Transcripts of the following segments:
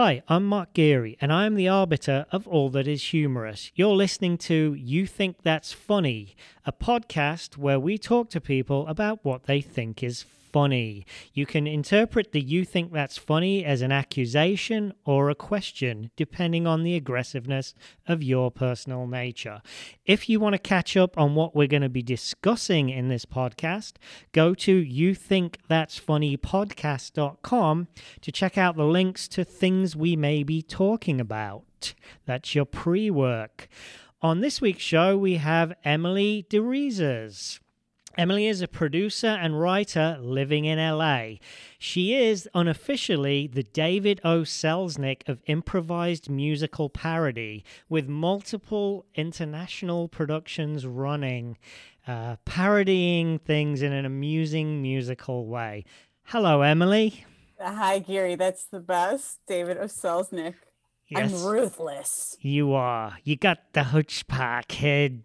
Hi, I'm Mark Geary, and I am the arbiter of all that is humorous. You're listening to You Think That's Funny, a podcast where we talk to people about what they think is funny. You can interpret the You Think That's Funny as an accusation or a question, depending on the aggressiveness of your personal nature. If you want to catch up on what we're going to be discussing in this podcast, go to youthinkthat'sfunnypodcast.com to check out the links to things we may be talking about. That's your pre work. On this week's show, we have Emily Dorezas. Emily is a producer and writer living in LA. She is unofficially the David O. Selznick of improvised musical parody, with multiple international productions running, uh, parodying things in an amusing musical way. Hello, Emily. Hi, Gary. That's the best. David O. Selznick. Yes. I'm ruthless. You are. You got the hunchback head.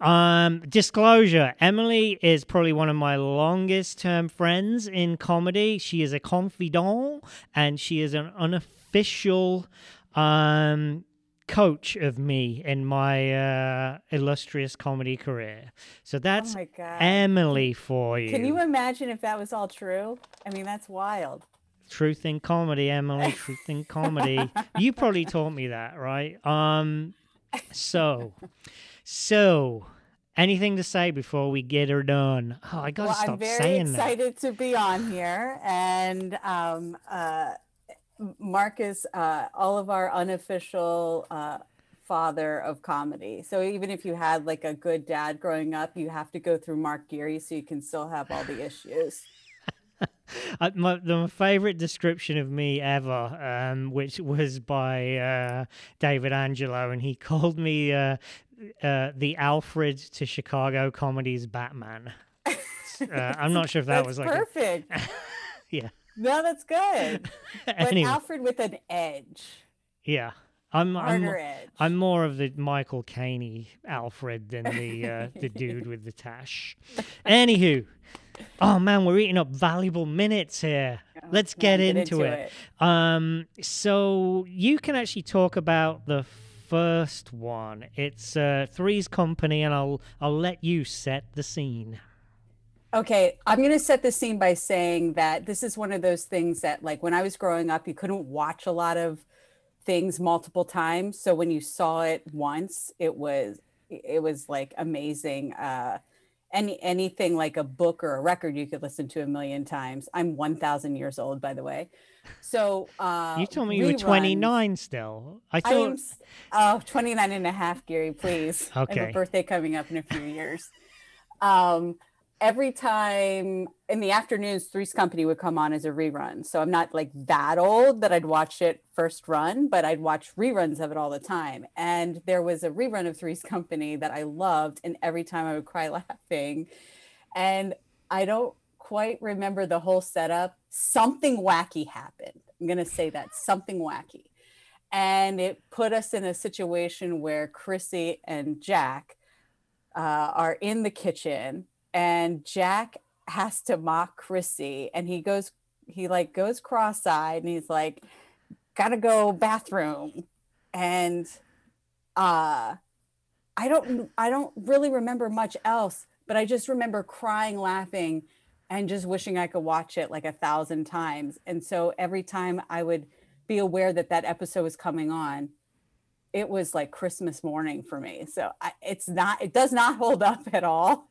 um, disclosure: Emily is probably one of my longest-term friends in comedy. She is a confidant, and she is an unofficial um, coach of me in my uh, illustrious comedy career. So that's oh my God. Emily for you. Can you imagine if that was all true? I mean, that's wild. Truth in comedy, Emily. Truth in comedy. you probably taught me that, right? Um, so, so, anything to say before we get her done? Oh, I gotta well, stop saying that. I'm very excited to be on here, and um, uh, Marcus, uh, all of our unofficial. Uh, father of comedy. So even if you had like a good dad growing up, you have to go through Mark Geary so you can still have all the issues. Uh, my, the favorite description of me ever, um, which was by uh, David Angelo, and he called me uh, uh the Alfred to Chicago comedies Batman. Uh, I'm not sure if that was like perfect. A... yeah. No, that's good. But anyway, Alfred with an edge. yeah. I'm I'm, edge. I'm more of the Michael Caine Alfred than the uh, the dude with the tash. Anywho, oh man, we're eating up valuable minutes here. Let's Yeah, get, into, it. Um, so you can actually talk about the first one. It's uh, Three's Company, and I'll I'll let you set the scene. Okay, I'm going to set the scene by saying that this is one of those things that, like, when I was growing up, you couldn't watch a lot of things multiple times. So when you saw it once, it was it was like amazing. Uh, any anything like a book or a record you could listen to a million times. I'm 1,000 years old, by the way. So uh, you told me you were 29 still. I thought. oh, 29 and a half, Gary, please. I have Okay. a birthday coming up in a few years. Um, every time in the afternoons, Three's Company would come on as a rerun. So I'm not like that old that I'd watch it first run, but I'd watch reruns of it all the time. And there was a rerun of Three's Company that I loved. And every time I would cry laughing. And I don't quite remember the whole setup. Something wacky happened. I'm going to say that something wacky and it put us in a situation where Chrissy and Jack uh, are in the kitchen, and Jack has to mock Chrissy, and he goes, he like goes cross-eyed, and he's like, "Gotta go bathroom," and uh, I don't, I don't really remember much else, but I just remember crying, laughing, and just wishing I could watch it like a thousand times. And so every time I would be aware that that episode was coming on it was like christmas morning for me. So I, it's not it does not hold up at all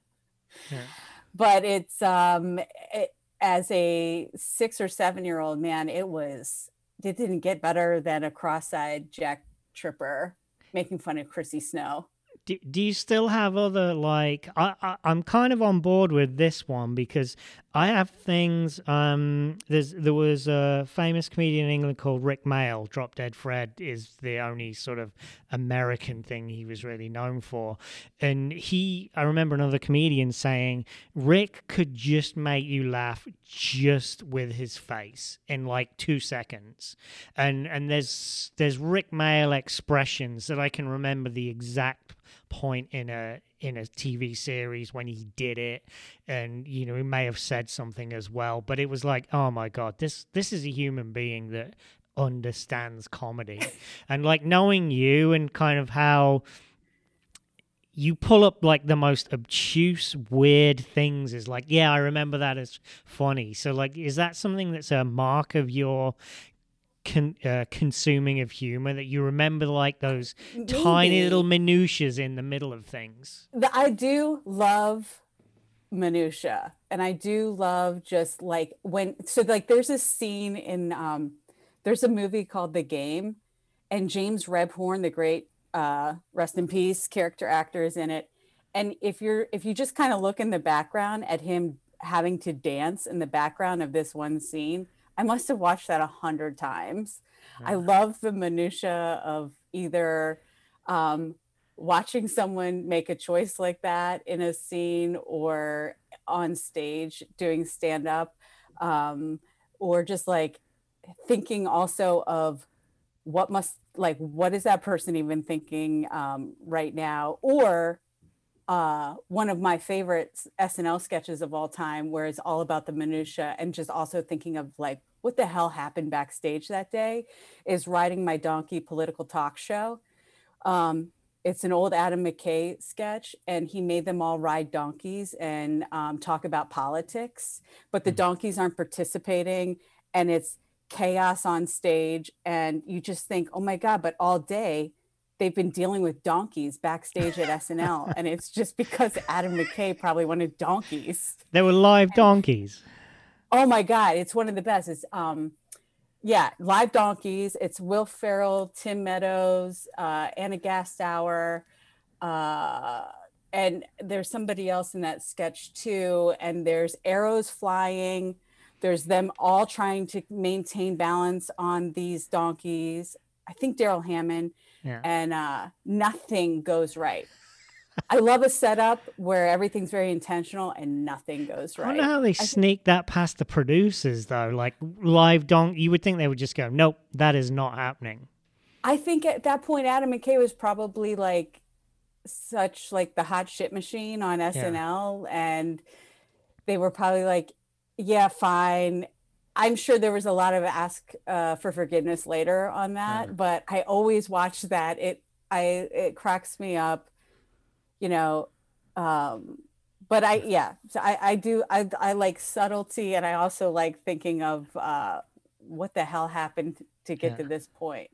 But it's um it, as a six or seven year old man it was it didn't get better than a cross-eyed jack tripper making fun of chrissy snow do, do you still have other like I, I i'm kind of on board with this one because i have things um there's there was a famous comedian in england called Rik Mayall drop dead fred is the only sort of american thing he was really known for. And he i remember another comedian saying Rik could just make you laugh just with his face in like two seconds. And and there's there's Rik Mayall expressions that i can remember the exact point in a in a TV series when he did it and you know he may have said something as well but it was like oh my god this this is a human being that understands comedy. and like knowing you and kind of how you pull up like the most obtuse, weird things is like, yeah, I remember that as funny. So, like, is that something that's a mark of your con- uh, consuming of humor that you remember like those Maybe. tiny little minutiae in the middle of things? I do love minutia, and I do love just like when so like there's a scene in um there's a movie called The Game, and James Rebhorn, the great uh, rest in peace character actor is in it and if you're if you just kind of look in the background at him having to dance in the background of this one scene i must have watched that a hundred times. I love the minutia of either um, watching someone make a choice like that in a scene or on stage doing stand up um, or just like thinking also of what must like what is that person even thinking um, right now? Or uh, one of my favorite snl sketches of all time where it's all about the minutia and just also thinking of like what the hell happened backstage that day is riding my donkey political talk show um, it's an old adam mckay sketch and he made them all ride donkeys and um, talk about politics but the hmm. donkeys aren't participating and it's chaos on stage and you just think oh my god but all day they've been dealing with donkeys backstage at SNL and it's just because Adam McKay probably wanted donkeys. There were live donkeys. Oh my god it's one of the best. It's um yeah live donkeys. It's Will Ferrell Tim Meadows uh Ana Gasteyer uh and there's somebody else in that sketch too and there's arrows flying. There's them all trying to maintain balance on these donkeys. I think Darrell Hammond, yeah. and uh, nothing goes right. I love a setup where everything's very intentional and nothing goes right. I wonder how they I sneak th- that past the producers though. Like live donk, you would think they would just go, "Nope, that is not happening." I think at that point, Adam McKay was probably like such like the hot shit machine on SNL, yeah. and they were probably like, yeah, fine. I'm sure there was a lot of ask uh, for forgiveness later on that, but I always watch that. It I it cracks me up, you know. Um, but I yeah, so I I do I I like subtlety, and I also like thinking of uh, what the hell happened to get yeah. to this point.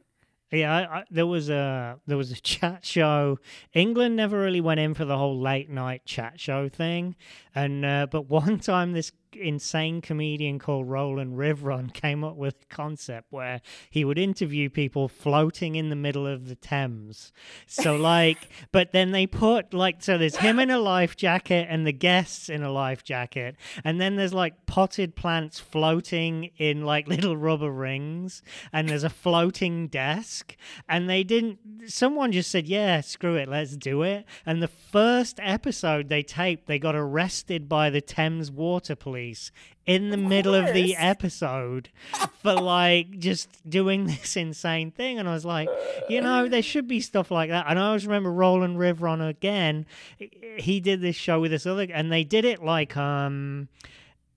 Yeah, I, I, there was a there was a chat show. England never really went in for the whole late night chat show thing, and uh, but one time this insane comedian called Roland Rivron came up with a concept where he would interview people floating in the middle of the Thames. So like, but then they put like, so there's him in a life jacket and the guests in a life jacket, and then there's like potted plants floating in like little rubber rings, and there's a floating desk, and they didn't. Someone just said, "Yeah, screw it, let's do it." And the first episode they taped, they got arrested by the Thames Water Police police in the of middle course. of the episode for like just doing this insane thing. And I was like, you know, there should be stuff like that. And I always remember Roland Rivron again. He did this show with this other, and they did it like um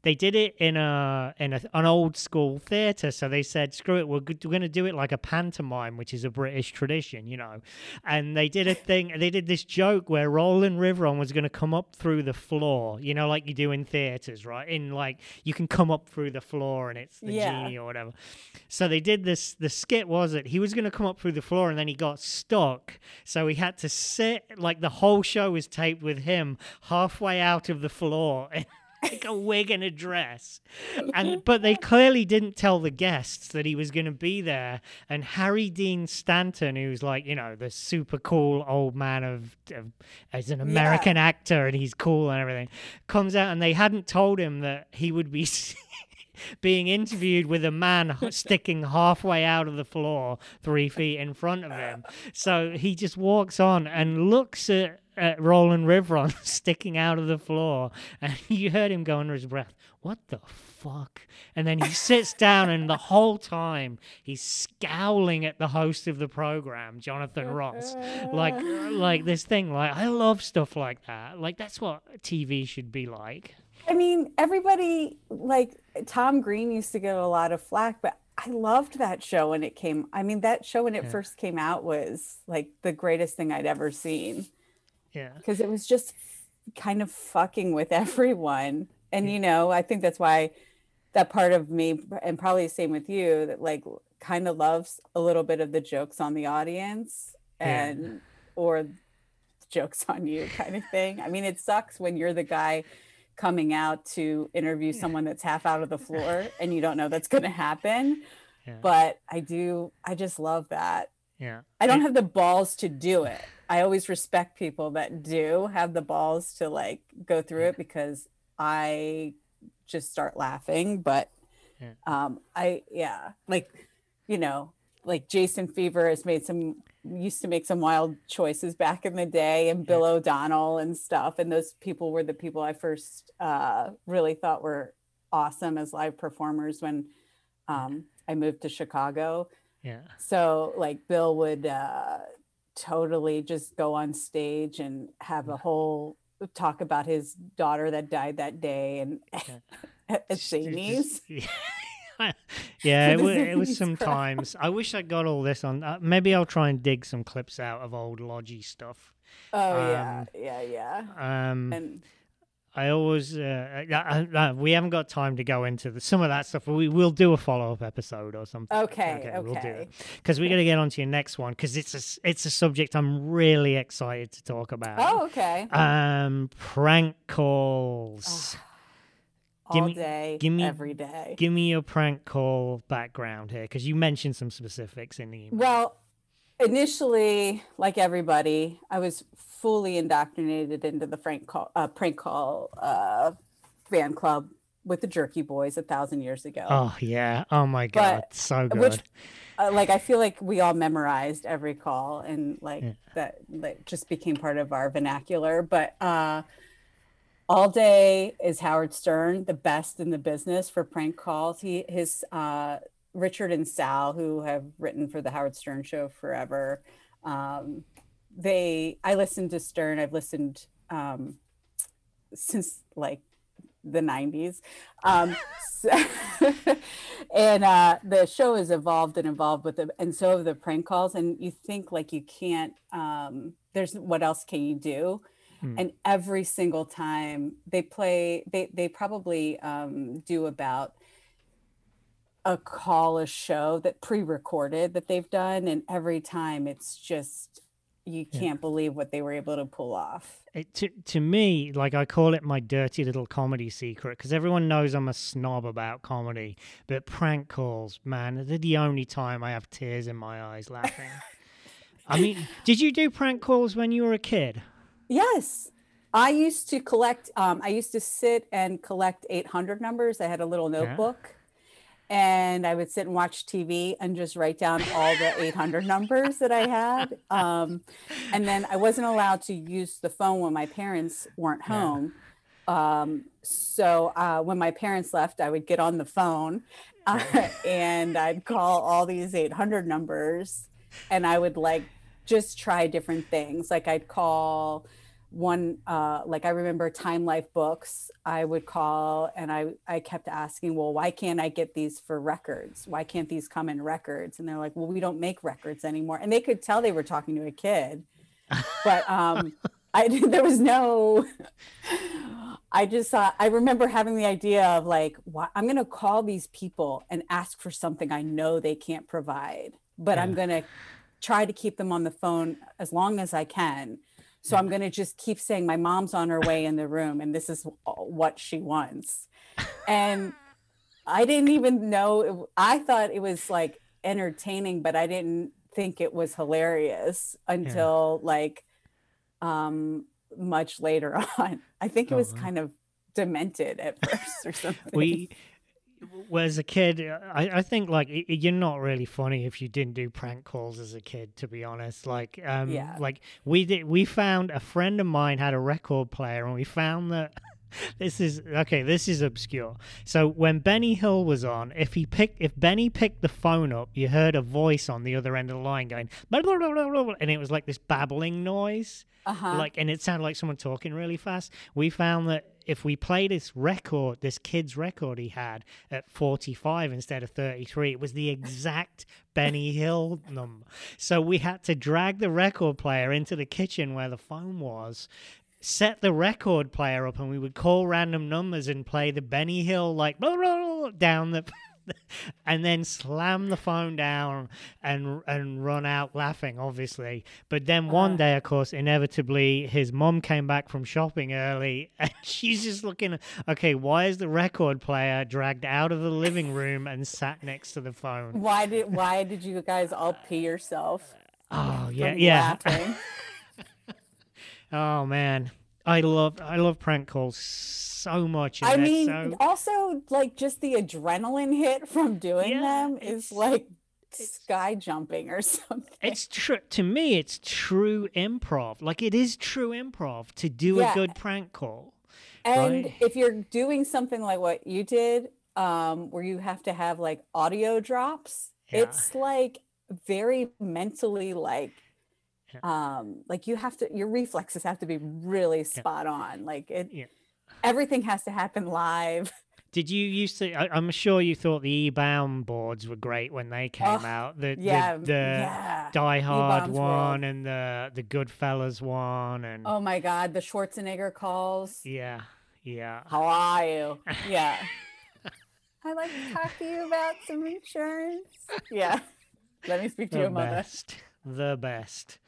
they did it in a in a, an old school theater so they said screw it we're, we're going to do it like a pantomime which is a british tradition you know. And they did a thing they did this joke where roland rivron was going to come up through the floor you know like you do in theaters right? In like you can come up through the floor and it's the yeah. genie or whatever. So they did this the skit was it he was going to come up through the floor and then he got stuck so he had to sit like the whole show was taped with him halfway out of the floor like a wig and a dress. And but they clearly didn't tell the guests that he was going to be there. And Harry Dean Stanton, who's like you know the super cool old man of, of as an American yeah. actor, and he's cool and everything, comes out and they hadn't told him that he would be. being interviewed with a man sticking halfway out of the floor three feet in front of him. So he just walks on and looks at at Roland Rivron sticking out of the floor, and you heard him go under his breath, "What the fuck?" And then he sits down, and the whole time he's scowling at the host of the program, Jonathan Ross, like like this thing. Like I love stuff like that. Like that's what TV should be like. I mean, everybody like Tom Green used to get a lot of flack, but I loved that show when it came. I mean, that show when it Yeah. first came out was like the greatest thing I'd ever seen Yeah. because it was just kind of fucking with everyone. And Yeah. you know, I think that's why that part of me, and probably the same with you, that like kind of loves a little bit of the jokes on the audience Yeah. and or jokes on you kind of thing. I mean, it sucks when you're the guy coming out to interview someone that's half out of the floor and you don't know that's going to happen. Yeah. But I do, I just love that. yeah. I don't have the balls to do it. I always respect people that do have the balls to like go through it because I just start laughing. But Yeah. um, I, yeah, like, you know, like Jason Fever has made some, used to make some wild choices back in the day, and Bill O'Donnell and stuff. And those people were the people I first uh, really thought were awesome as live performers when um, I moved to Chicago. Yeah. So like Bill would uh, totally just go on stage and have a whole talk about his daughter that died that day and at, at Just- Zanies. just- yeah, yeah it, The wa- it was sometimes. I wish I got all this on. Uh, maybe I'll try and dig some clips out of old Logie stuff. Oh yeah, Um, yeah, yeah. Um, And I always, uh, uh, uh, we haven't got time to go into the, some of that stuff. But we will do a follow up episode or something. okay, okay. we'll do it because we're gonna get on to your next one because it's a it's a subject I'm really excited to talk about. Oh, okay. Um, prank calls. give All me- day, give me- every day. Give me your prank call background here because you mentioned some specifics in the email. Well, initially, like everybody, I was fully indoctrinated into the Frank call, uh, prank call uh, fan club with the Jerky Boys a thousand years ago. oh yeah. Oh my god. But so good. which- uh, like I feel like we all memorized every call and like Yeah. that that just became part of our vernacular. But uh, all day is Howard Stern, the best in the business for prank calls. He his uh, Richard and Sal, who have written for the Howard Stern Show forever. Um, they I listened to Stern. I've listened um, since like the 90s um so- and uh the show has evolved and evolved with them and so have the prank calls and you think like you can't um there's what else can you do Hmm. and every single time they play they they probably um do about a call a show that pre-recorded that they've done and every time it's just you can't believe what they were able to pull off it, to to me, like I call it my dirty little comedy secret because everyone knows I'm a snob about comedy, but prank calls, man, they're the only time I have tears in my eyes laughing. I mean, did you do prank calls when you were a kid? Yes. I used to collect, um, I used to sit and collect 800 numbers. I had a little Yeah. notebook and I would sit and watch TV and just write down all the 800 numbers that I had. Um, and then I wasn't allowed to use the phone when my parents weren't Yeah. home. Um, so uh, when my parents left, I would get on the phone uh, and I'd call all these 800 numbers and I would like just try different things. Like I'd call one, uh, like I remember Time Life Books, I would call and I, I kept asking, well, why can't I get these for records? Why can't these come in records? And they're like, well, we don't make records anymore. And they could tell they were talking to a kid, but um, I there was no. I just uh, I remember having the idea of like, why, I'm going to call these people and ask for something I know they can't provide, but I'm going to try to keep them on the phone as long as I can. So I'm going to just keep saying my mom's on her way in the room and this is what she wants. And I didn't even know it, I thought it was like entertaining, but I didn't think it was hilarious until like um much later on. I think it Oh, was wow. kind of demented at first or something. we as a kid I, I think like you're not really funny if you didn't do prank calls as a kid to be honest like um Yeah. like we did we found a friend of mine had a record player and we found that this is okay this is obscure so when benny hill was on if he picked if benny picked the phone up you heard a voice on the other end of the line going "Blah, blah, blah, blah, blah," and it was like this babbling noise uh-huh. like and it sounded like someone talking really fast we found that if we play this record, this kid's record he had at 45 instead of 33, it was the exact Benny Hill number. So we had to drag the record player into the kitchen where the phone was. Set the record player up, and we would call random numbers and play the Benny Hill like blah, blah, blah, down the and then slam the phone down and and run out laughing obviously. But then one Uh. day of course inevitably his mom came back from shopping early and she's just looking okay why is the record player dragged out of the living room and sat next to the phone? Why did why did you guys all pee yourself? oh yeah yeah. oh man i love i love prank calls so much I mean, so- also like just the adrenaline hit from doing Yeah, them is like sky jumping or something. It's true to me. It's true improv. Like it is true improv to do Yeah. a good prank call. And right. if you're doing something like what you did, um, where you have to have like audio drops, Yeah. it's like very mentally like um like you have to your reflexes have to be really spot on. Like it Yeah. everything has to happen live. Did you used to? I, I'm sure you thought the eBaum's boards were great when they came Oh, out. The Yeah. the, the yeah. Die Hard eBaum's one and the the Goodfellas one and Oh my god, the Schwarzenegger calls. yeah yeah. How are you? Yeah. I'd like to talk to you about some insurance. Yeah. Let me speak to the your mother. best. The best.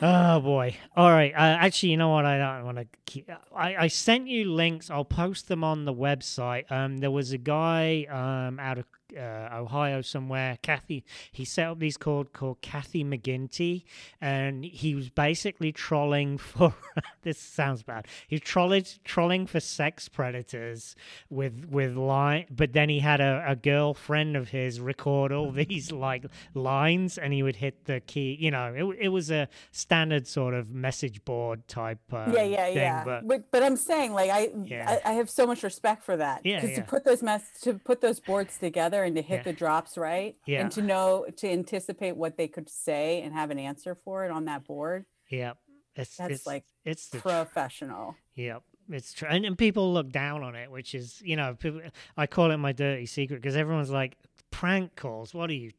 oh boy. All right. Uh, actually, you know what? I don't want to keep. I, I sent you links. I'll post them on the website. Um, there was a guy um out of uh, Ohio somewhere. Kathy. He set up these called called Kathy McGinty, and he was basically trolling for. this sounds bad. He was trolling trolling for sex predators with with line, but then he had a, a girlfriend of his record all these like lines, and he would hit the key. You know, it it was a standard sort of message board type. Um, yeah, yeah, thing, yeah. But But, but I'm saying like I, Yeah. I I have so much respect for that. Yeah, Because yeah. to put those mess to put those boards together and to hit Yeah. the drops right. Yeah. And to know to anticipate what they could say and have an answer for it on that board. yeah, it's That's it's, like it's the tr- Professional. Yep, it's true, and, and people look down on it, which is you know, people, I call it my dirty secret because everyone's like, prank calls. What are you,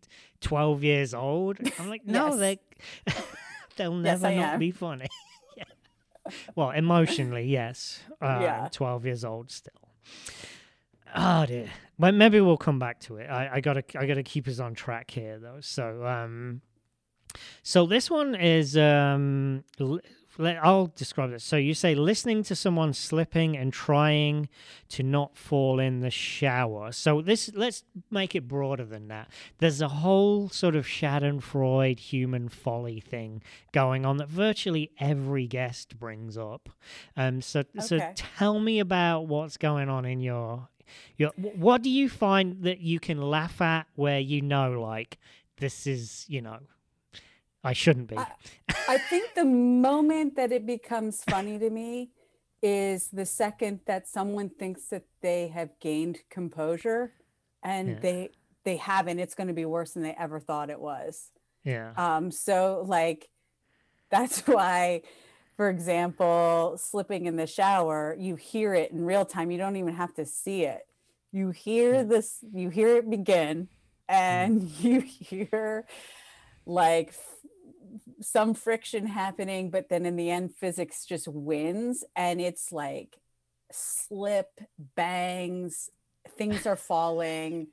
twelve years old? I'm like, no, Yes. they they'll never I not am. be funny. yeah. Well, emotionally, yes. Uh, Yeah. Twelve years old still. Oh dear. But maybe we'll come back to it. I, I gotta I gotta keep us on track here though. So um so this one is um l- let, I'll describe it. So you say listening to someone slipping and trying to not fall in the shower. So this let's make it broader than that. There's a whole sort of Schadenfreude human folly thing going on that virtually every guest brings up. Um so so tell me about what's going on in your your wh- what do you find that you can laugh at where you know like this is, you know, I shouldn't be. I- I think the moment that it becomes funny to me is the second that someone thinks that they have gained composure and Yeah. they they haven't it's going to be worse than they ever thought it was yeah. um so like that's why for example slipping in the shower you hear it in real time you don't even have to see it you hear Yeah. this you hear it begin mm. and you hear like some friction happening but then in the end physics just wins and it's like slip bangs things are falling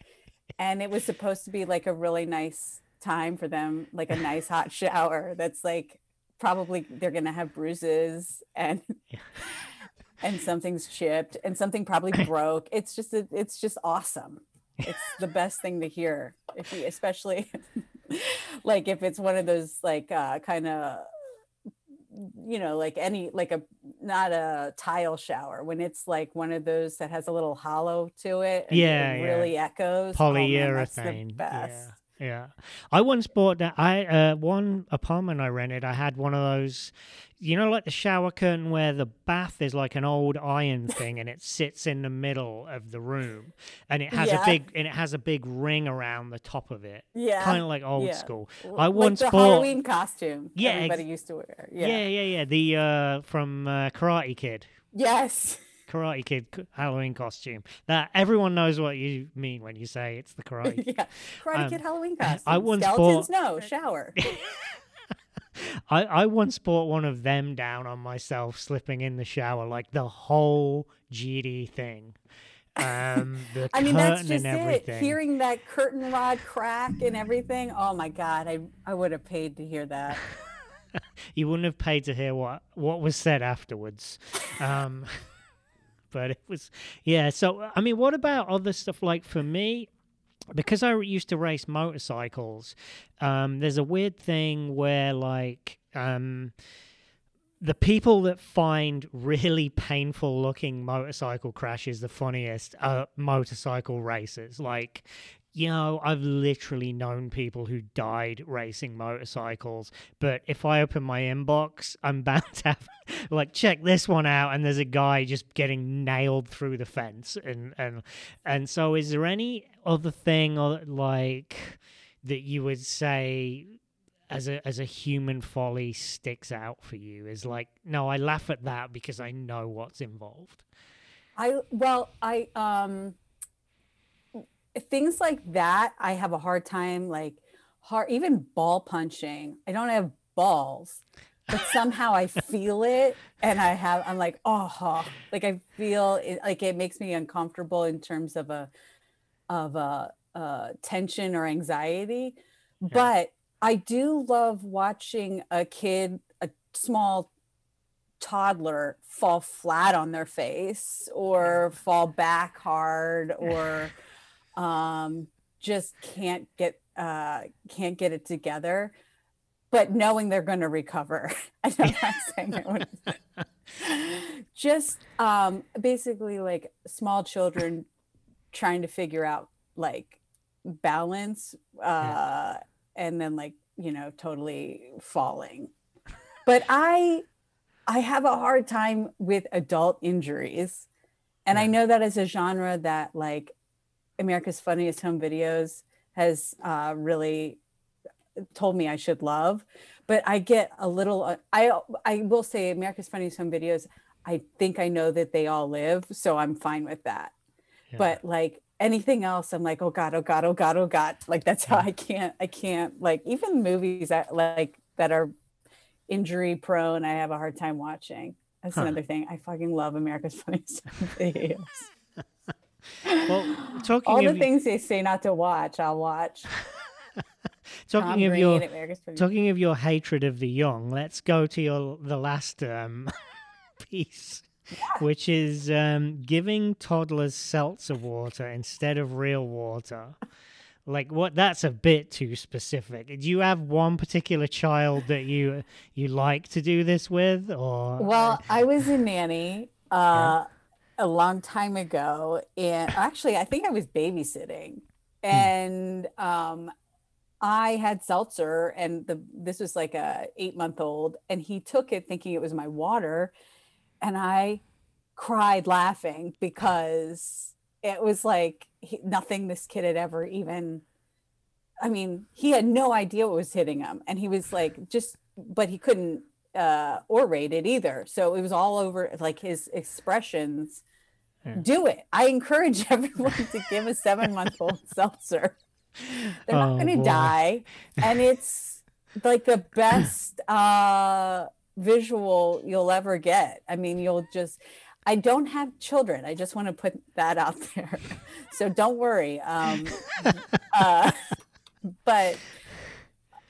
and it was supposed to be like a really nice time for them like a nice hot shower that's like probably they're gonna have bruises and Yeah. and something's chipped and something probably broke it's just a, it's just awesome it's the best thing to hear if you especially like if it's one of those like uh kind of you know like any like a not a tile shower when it's like one of those that has a little hollow to it and Yeah, it yeah. really echoes Oh, man, that's the Polyurethane. best. yeah. Yeah. I once bought that I uh one apartment I rented, I had one of those you know like the shower curtain where the bath is like an old iron thing and it sits in the middle of the room and it has a big and it has a big ring around the top of it. yeah Kind of like old yeah. school. I like once the bought- halloween costume Yeah, ex- everybody used to wear Yeah, yeah, yeah, yeah. The uh from uh, Karate Kid. yes Karate Kid Halloween costume. That everyone knows what you mean when you say it's the Karate. yeah, Karate Um, Kid Halloween costume. I once Skeletons, bought- no shower. I, I once bought one of them down on myself, slipping in the shower, like the whole GD thing. Um, the I mean, that's just it. Hearing that curtain rod crack and everything. Oh my god, I I would have paid to hear that. you wouldn't have paid to hear what what was said afterwards. Um, but it was yeah. So I mean, what about other stuff? Like for me, because I used to race motorcycles, um, there's a weird thing where like um, the people that find really painful looking motorcycle crashes the funniest are motorcycle racers. Like, you know, I've literally known people who died racing motorcycles, but if I open my inbox, I'm bound to have like check this one out and there's a guy just getting nailed through the fence and and and so is there any other thing or like that you would say as a as a human folly sticks out for you? Is like no i laugh at that because i know what's involved. I well, I um things like that I have a hard time like hard even ball punching. I don't have balls, but somehow I feel it and I have I'm like, oh, like I feel it like it makes me uncomfortable in terms of a of a uh tension or anxiety. But I do love watching a kid, a small toddler fall flat on their face or fall back hard or um just can't get uh can't get it together. But knowing they're going to recover i'm not saying. It would- just um basically like small children trying to figure out like balance uh and then like you know totally falling. But i i have a hard time with adult injuries. And i know that as a genre that like america's funniest home videos has uh really told me i should love but i get a little uh, i i will say america's funniest home videos i think i know that they all live so i'm fine with that Yeah. but like anything else i'm like oh god oh god oh god oh god like that's how i can't i can't like even movies that like that are injury prone i have a hard time watching that's Huh. another thing i fucking love america's funniest Home videos well talking all the of things they say not to watch i'll watch. Tom talking of Green, your talking of your hatred of the young let's go to your the last um piece which is um giving toddlers seltzer water instead of real water. Like what that's a bit too specific. Do you have one particular child that you you like to do this with or? Well, I was a nanny uh, a long time ago, and actually, I think I was babysitting, and um, I had seltzer, and the this was like a eight month old, and he took it thinking it was my water, and I cried laughing because it was like he, nothing this kid had ever even. I mean, he had no idea what was hitting him, and he was like just, but he couldn't uh orate it either so it was all over like his expressions Yeah. do it. I encourage everyone to give a seven month old seltzer. They're not Oh, going to die. And it's like the best uh visual you'll ever get. I mean you'll just i don't have children. I just want to put that out there. So don't worry. Um uh but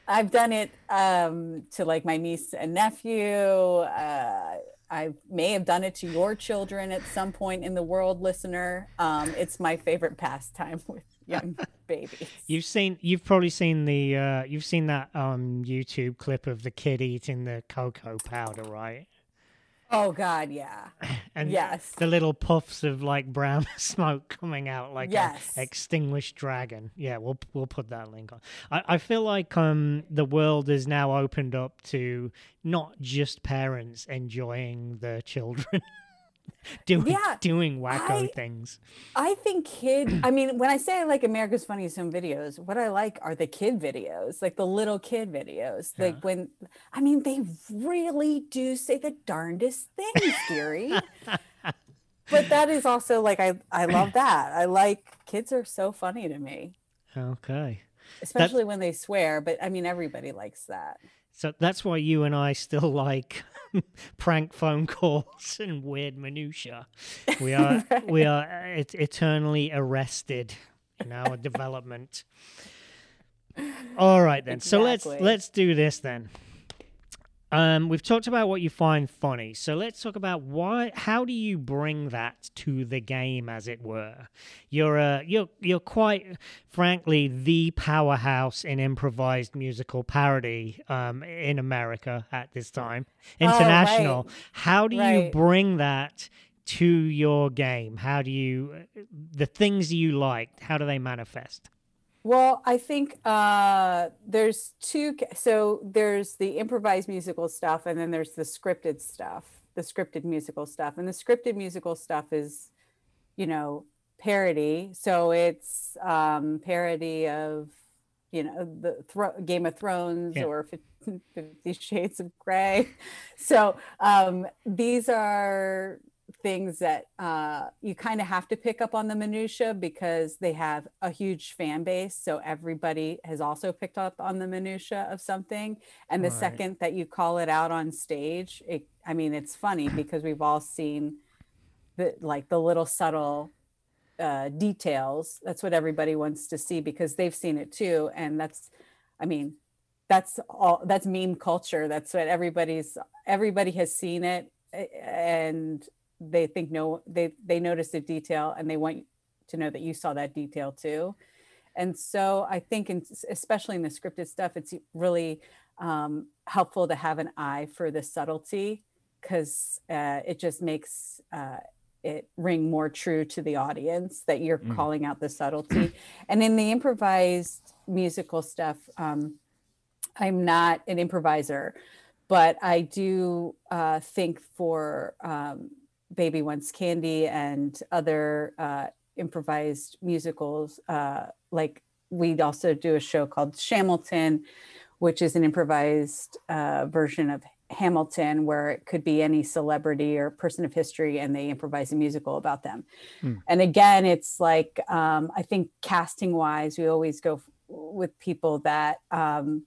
I've done it um, to like my niece and nephew. Uh, I may have done it to your children at some point in the world, listener. Um, it's my favorite pastime with young babies. You've seen, you've probably seen the, uh, you've seen that um YouTube clip of the kid eating the cocoa powder, right? Oh God, yeah, And Yes. the little puffs of like brown smoke coming out like Yes. a extinguished dragon. Yeah, we'll we'll put that link on. I, I feel like um the world is now opened up to not just parents enjoying their children doing Yeah, doing wacko I- things. I think kid. I mean, when I say I like America's Funniest Home Videos, what I like are the kid videos, like the little kid videos. Yeah. Like when, I mean, they really do say the darndest things, Gary. but that is also like I I love that. I like kids are so funny to me. Okay. Especially when they swear, but I mean everybody likes that. So that's why you and I still like prank phone calls and weird minutia. We are right. we are eternally arrested in our development. All right then. Exactly. So let's let's do this then. Um, we've talked about what you find funny, so let's talk about why. How do you bring that to the game, as it were? You're uh, you're you're quite frankly the powerhouse in improvised musical parody um, in America at this time, international. Oh, right. How do right. you bring that to your game? How do you the things you like? How do they manifest? Well, I think uh, there's two. So there's the improvised musical stuff, and then there's the scripted stuff, the scripted musical stuff. And the scripted musical stuff is, you know, parody. So it's um, parody of, you know, the Thro- Game of Thrones yeah. or Fifty Shades of Grey. So um, these are things that uh, you kind of have to pick up on the minutia because they have a huge fan base. So everybody has also picked up on the minutia of something. And the right. second that you call it out on stage, it, I mean, it's funny because we've all seen the like the little subtle uh, details. That's what everybody wants to see because they've seen it too. And that's, I mean, that's all. That's meme culture. That's what everybody's. Everybody has seen it and they think no they they notice a detail and they want to know that you saw that detail too and so i think in, especially in the scripted stuff it's really um, helpful to have an eye for the subtlety because uh, it just makes uh, it ring more true to the audience that you're mm. calling out the subtlety and in the improvised musical stuff um, i'm not an improviser but i do uh, think for um, Baby Wants Candy and other uh, improvised musicals. Uh, like we'd also do a show called Shamilton, which is an improvised uh, version of Hamilton, where it could be any celebrity or person of history, and they improvise a musical about them. Hmm. And again, it's like um, I think casting wise, we always go f- with people that um,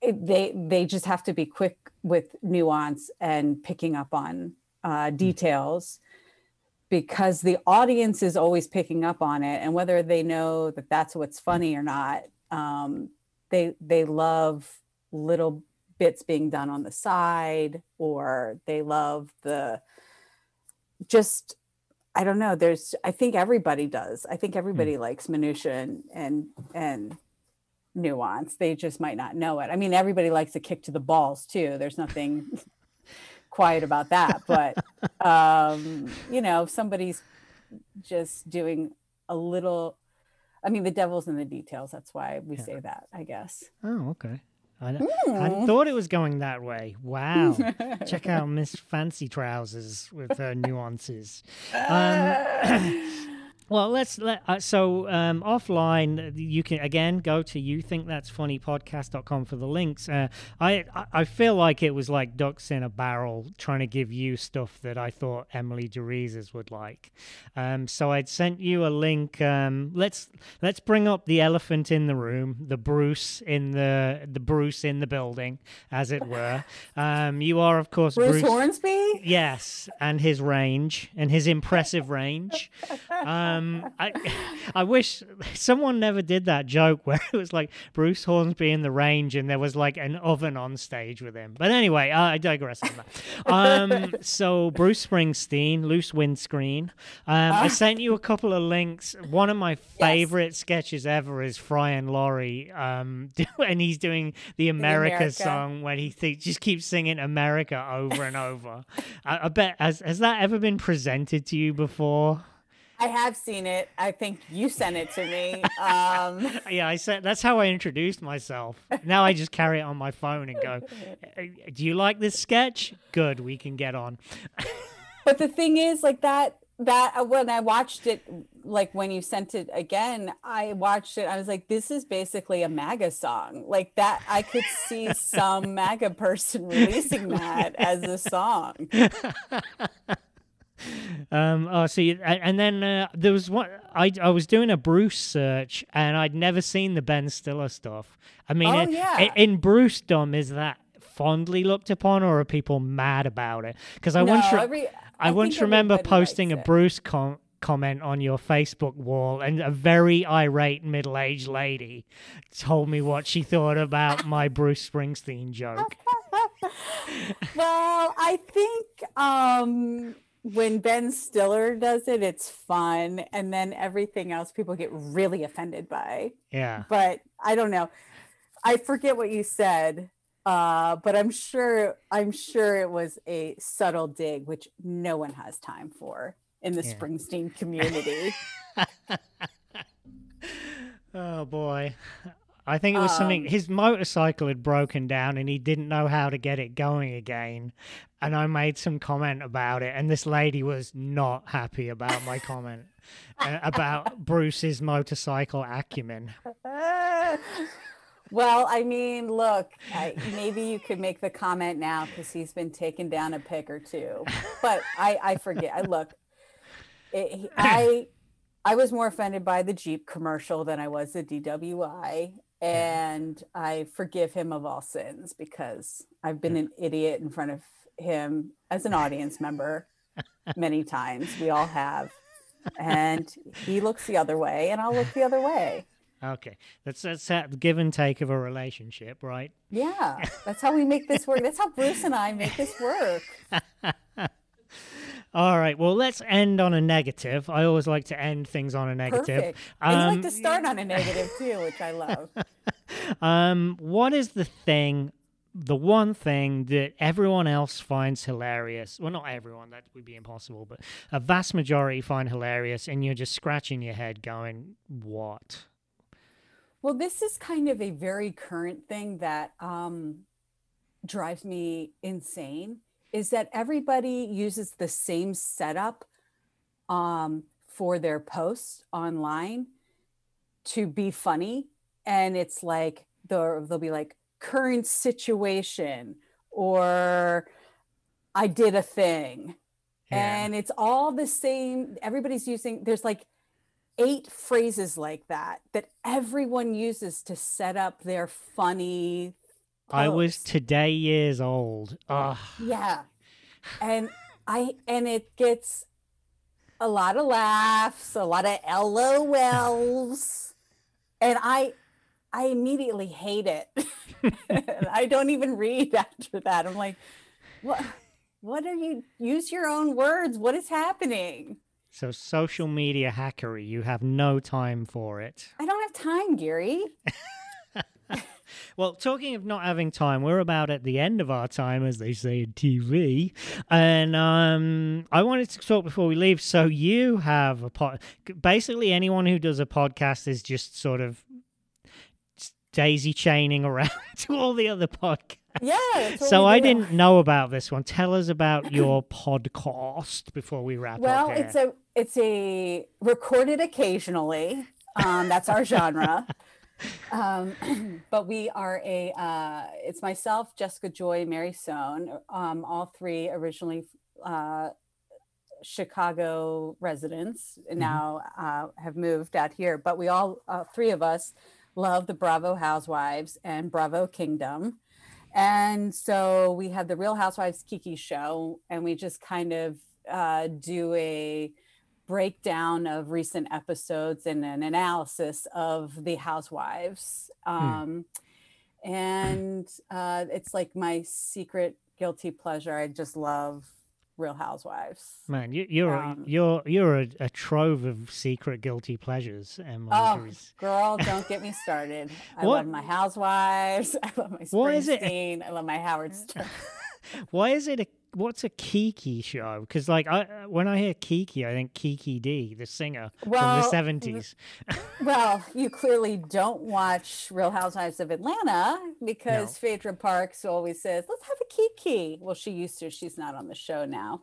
it, they they just have to be quick with nuance and picking up on uh, hmm. details because the audience is always picking up on it. And whether they know that that's what's funny or not um, they they love little bits being done on the side or they love the just i don't know there's i think everybody does. I think everybody mm. likes minutia and and and nuance. They just might not know it. I mean everybody likes a kick to the balls too. There's nothing quiet about that. But um, you know, if somebody's just doing a little I mean the devil's in the details. That's why we yeah. say that, I guess. Oh, okay. I, mm. I thought it was going that way. Wow. Check out Miss Fancy Trousers with her nuances. Um, Well, let's let uh, so um, offline. You can again go to you think that's funny podcast.com for the links. Uh, I I feel like it was like ducks in a barrel trying to give you stuff that I thought Emily Dorezas would like. Um, so I'd sent you a link. Um, let's let's bring up the elephant in the room, the Bruce in the the Bruce in the building, as it were. Um, you are of course Bruce, Bruce Hornsby. Yes, and his range and his impressive range. Um, I I wish someone never did that joke where it was like Bruce Hornsby in the range and there was like an oven on stage with him. But anyway, I digress on that. Um, so Bruce Springsteen, loose windscreen. Um, I sent you a couple of links. One of my favorite yes. sketches ever is Fry and Laurie, um, and he's doing the America, America. song when he th- just keeps singing America over and over. I, I bet has has that ever been presented to you before? I have seen it. I think you sent it to me. Um, yeah, I said that's how I introduced myself. Now I just carry it on my phone and go, "Do you like this sketch? Good, we can get on." but the thing is, like that that uh, when I watched it, like when you sent it again, I watched it. I was like, this is basically a MAGA song. Like that, I could see some MAGA person releasing that as a song. Um, oh, see, and then uh, there was one. I I was doing a Bruce search, and I'd never seen the Ben Stiller stuff. I mean, Oh, in, yeah. in Bruce Dom, is that fondly looked upon, or are people mad about it? Because I no, once re- every, I, once think remember posting a it. Bruce com- comment on your Facebook wall, and a very irate middle-aged lady told me what she thought about my Bruce Springsteen joke. well, I think um, when Ben Stiller does it, it's fun, and then everything else people get really offended by. Yeah. But I don't know. I forget what you said, uh, but I'm sure I'm sure it was a subtle dig, which no one has time for in the Yeah. Springsteen community. Oh boy. I think it was something Um, his motorcycle had broken down and he didn't know how to get it going again. And I made some comment about it and this lady was not happy about my comment uh, about Bruce's motorcycle acumen. well, I mean, look, I, maybe you could make the comment now because he's been taken down a pick or two. But I, I forget. I look, it, I, I was more offended by the Jeep commercial than I was the DWI, and I forgive him of all sins because I've been an idiot in front of him as an audience member many times. We all have. And he looks the other way, and I'll look the other way. Okay. That's that's that give and take of a relationship, right? Yeah, that's how we make this work. That's how Bruce and I make this work. All right. Well, let's end on a negative. I always like to end things on a negative. Perfect. And you Um, like to start on a negative too, which I love. Um, what is the thing, the one thing that everyone else finds hilarious? Well, not everyone, that would be impossible, but a vast majority find hilarious, and you're just scratching your head going, what? Well, this is kind of a very current thing that um, drives me insane is that everybody uses the same setup um, for their posts online to be funny. And it's like, they'll, they'll be like, current situation or I did a thing. Yeah. And it's all the same. Everybody's using, there's like eight phrases like that that everyone uses to set up their funny. I was today years old. Ugh. Yeah. And I, and it gets a lot of laughs, a lot of LOLs. and I, I immediately hate it. I don't even read after that. I'm like, what? What are you? Use your own words. What is happening? So, social media hackery, you have no time for it. I don't have time, Gary. Well, talking of not having time, we're about at the end of our time, as they say in TV. And um, I wanted to talk before we leave. So you have a pod. Basically, anyone who does a podcast is just sort of daisy chaining around to all the other podcasts. Yeah. So I didn't know about this one. Tell us about your podcast before we wrap Well, up. Well, it's a it's a recorded occasionally. Um, that's our genre. Um, but we are a uh, it's myself, Jessica Joy, Mary Sohn, um, all three originally uh, Chicago residents and now uh, have moved out here. But we all uh, three of us love the Bravo Housewives and Bravo Kingdom. And so we have the Real Housewives Kiki show, and we just kind of uh, do a breakdown of recent episodes and an analysis of the housewives. Um, and uh, it's like my secret guilty pleasure. I just love Real Housewives. Man, you, you're um, you're you're a, a trove of secret guilty pleasures, Emily. Oh, girl, don't get me started. I What- love my housewives. I love my What is it? Springsteen. I love my Howard Stern. Why is it a what's a Kiki show? Because like I when I hear Kiki, I think Kiki Dee, the singer well, from the seventies. Well, you clearly don't watch Real Housewives of Atlanta because Phaedra Parks always says, let's have a Kiki. Well, she used to, she's not on the show now.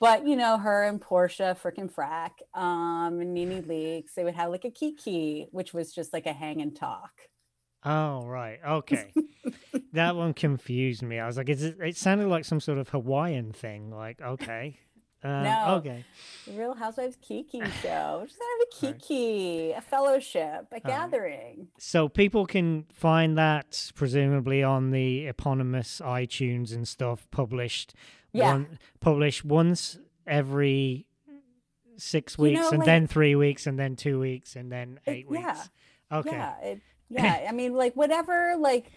But, you know, her and Porsha freaking frack um, and NeNe Leakes, they would have like a Kiki, which was just like a hang and talk. Oh right, okay. that one confused me. I was like, is it, it sounded like some sort of Hawaiian thing. Like, okay, Uh, No. Okay. Real Housewives Kiki show. Just gonna have a All right. Kiki, a fellowship, a gathering. So people can find that presumably on the eponymous iTunes and stuff published. Yeah. One, published once every six You weeks, know, and like- then three weeks, and then two weeks, and then It- eight weeks. yeah. Okay. Yeah, it, yeah. I mean, like whatever, like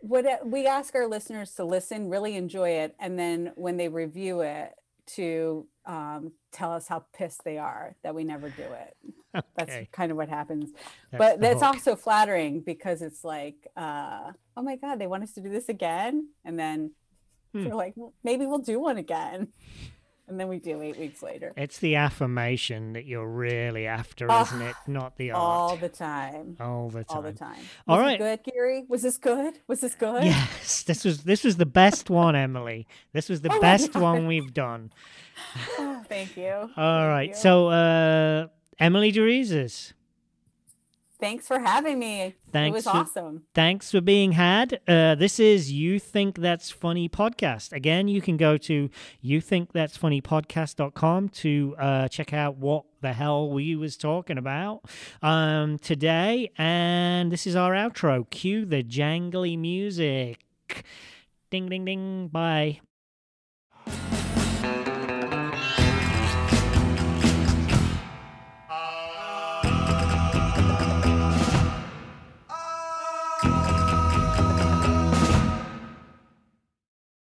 what we ask our listeners to listen, really enjoy it, and then when they review it, to um, tell us how pissed they are that we never do it. That's kind of what happens. That's but that's hook. also flattering because it's like, uh, oh my god, they want us to do this again, and then Hmm. we're like, "Well, maybe we'll do one again, and then we do eight weeks later. It's the affirmation that you're really after, Ah, isn't it? Not the art. all the time. all the time. all the time. All Was right. good, Gary. Was this good? Was this good? Yes, this was this was the best one, Emily. This was the Oh best one we've done. Oh, thank you. All Thank right, you. so uh, Emily Dorezas, thanks for having me. it Thanks was for- awesome. thanks for being had. Uh, this is You Think That's Funny podcast. Again, you can go to youthinkthat'sfunnypodcast.com to uh, check out what the hell we was talking about um, today. And this is our outro. Cue the jangly music. Ding, ding, ding. Bye.